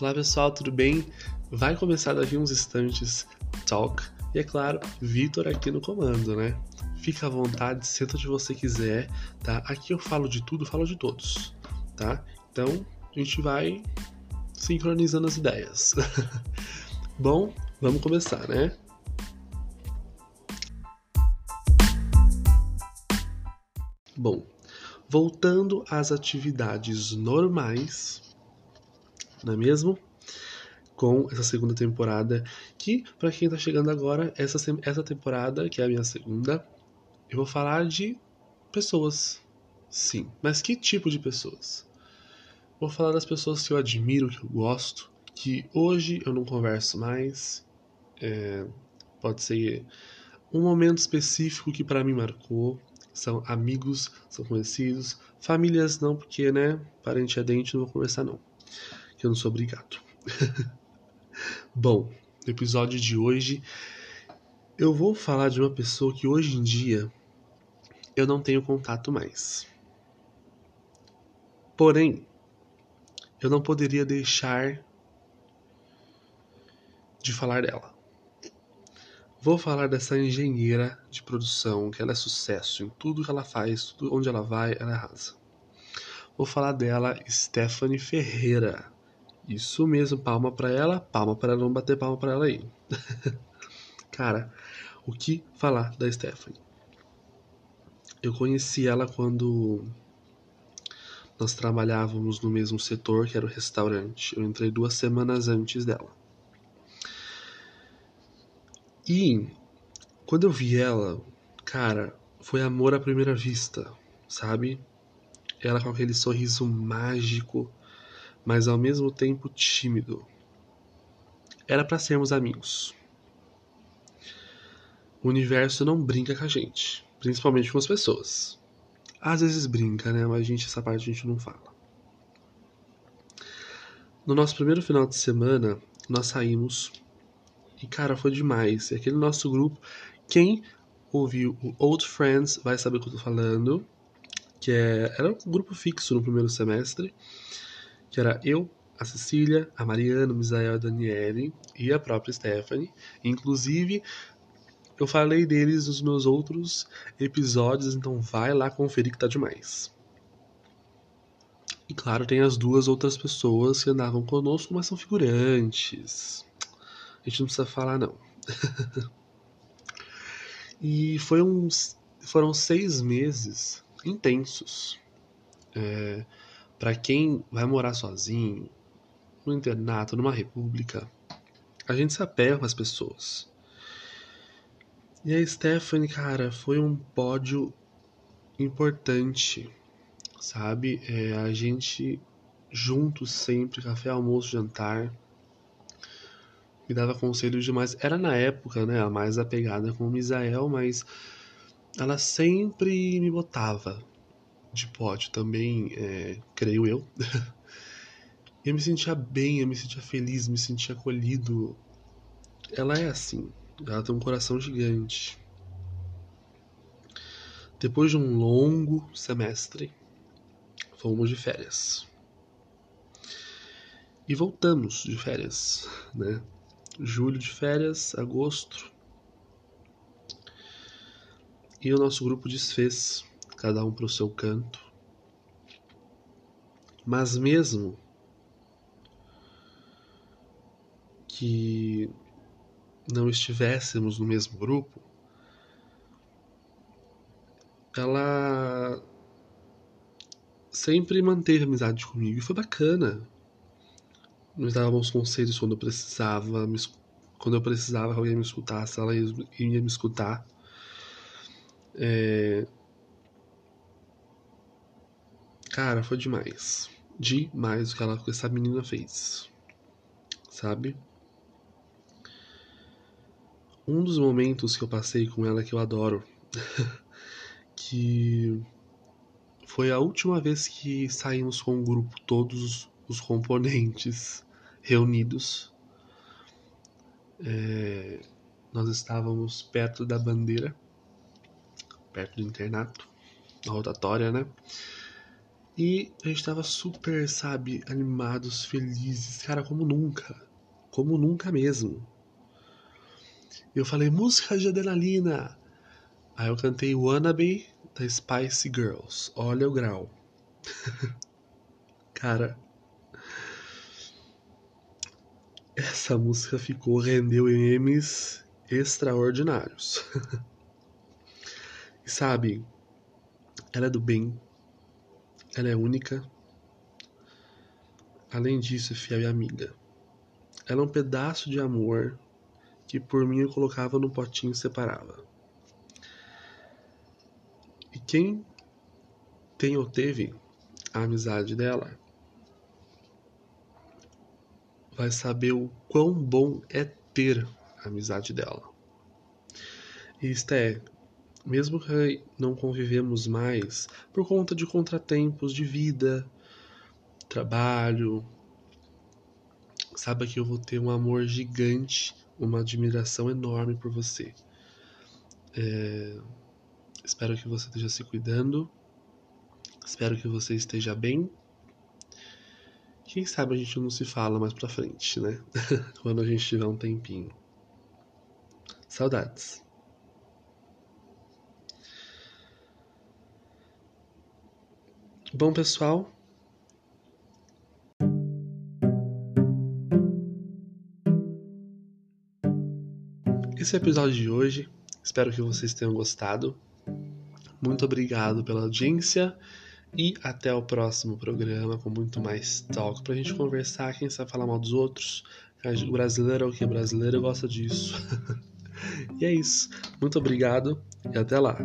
Olá pessoal, tudo bem? Vai começar daqui uns instantes Talk e é claro, Vitor aqui no comando, né? Fica à vontade, senta onde você quiser, tá? Aqui eu falo de tudo, falo de todos, tá? Então a gente vai sincronizando as ideias. Bom, vamos começar, né? Bom, voltando às atividades normais, não é mesmo? Com essa segunda temporada, que para quem tá chegando agora, essa, essa temporada, que é a minha segunda, eu vou falar de pessoas. Sim, mas que tipo de pessoas? Vou falar das pessoas que eu admiro, que eu gosto, que hoje eu não converso mais. É, pode ser um momento específico que para mim marcou. São amigos, são conhecidos, famílias não, porque, né, parente é dente, não vou conversar não que eu não sou obrigado. Bom, no episódio de hoje eu vou falar de uma pessoa que hoje em dia eu não tenho contato mais. Porém, eu não poderia deixar de falar dela. Vou falar dessa engenheira de produção, que ela é sucesso em tudo que ela faz, tudo onde ela vai, ela arrasa. Vou falar dela, Stephanie Ferreira. Isso mesmo, palma para ela, palma para ela, não bater palma para ela aí. Cara, o que falar da Stephanie? Eu conheci ela quando nós trabalhávamos no mesmo setor, que era o restaurante. Eu entrei duas semanas antes dela. E quando eu vi ela, cara, foi amor à primeira vista, sabe? Ela com aquele sorriso mágico, mas ao mesmo tempo tímido. Era para sermos amigos. O universo não brinca com a gente, principalmente com as pessoas. Às vezes brinca, né? Mas a gente, essa parte a gente não fala. No nosso primeiro final de semana, nós saímos e, cara, foi demais. E aquele nosso grupo, quem ouviu o Old Friends vai saber o que eu tô falando, que é, era um grupo fixo no primeiro semestre que era eu, a Cecília, a Mariana, o Misael, a Daniele e a própria Stephanie. Inclusive, eu falei deles nos meus outros episódios, então vai lá conferir que tá demais. E claro, tem as duas outras pessoas que andavam conosco, mas são figurantes. A gente não precisa falar, não. e foi uns, foram seis meses intensos. É, para quem vai morar sozinho, no internato, numa república, a gente se com as pessoas. E a Stephanie, cara, foi um pódio importante, sabe? É, a gente juntos sempre, café, almoço, jantar. Me dava conselhos demais. Era na época, né, a mais apegada com o Misael, mas ela sempre me botava de pódio também, é, creio eu. eu me sentia bem, eu me sentia feliz, me sentia acolhido. Ela é assim, ela tem um coração gigante. Depois de um longo semestre, fomos de férias. E voltamos de férias, né? Julho de férias, agosto. E o nosso grupo desfez cada um para o seu canto. Mas mesmo que não estivéssemos no mesmo grupo, ela sempre manteve amizade comigo e foi bacana. Nos dava bons conselhos quando eu precisava, quando eu precisava que alguém me escutasse, ela ia, ia me escutar. É, Cara, foi demais. Demais o que ela, essa menina fez. Sabe? Um dos momentos que eu passei com ela que eu adoro. que foi a última vez que saímos com o grupo, todos os componentes reunidos. É, nós estávamos perto da bandeira, perto do internato, na rotatória, né? E a gente tava super, sabe, animados, felizes, cara, como nunca. Como nunca mesmo. Eu falei, música de adrenalina. Aí eu cantei Wannabe da Spice Girls. Olha o grau. cara. Essa música ficou, rendeu memes extraordinários. e sabe, ela é do bem, ela é única. Além disso, é fiel e amiga. Ela é um pedaço de amor que por mim eu colocava no potinho e separava. E quem tem ou teve a amizade dela vai saber o quão bom é ter a amizade dela. E isto é, mesmo que não convivemos mais por conta de contratempos de vida, trabalho, saiba que eu vou ter um amor gigante uma admiração enorme por você. É... Espero que você esteja se cuidando. Espero que você esteja bem. Quem sabe a gente não se fala mais pra frente, né? Quando a gente tiver um tempinho. Saudades. Bom, pessoal, esse é o episódio de hoje. Espero que vocês tenham gostado. Muito obrigado pela audiência e até o próximo programa com muito mais talk pra gente conversar, quem sabe falar mal dos outros. O brasileiro é o que? O brasileiro gosta disso. e é isso. Muito obrigado e até lá.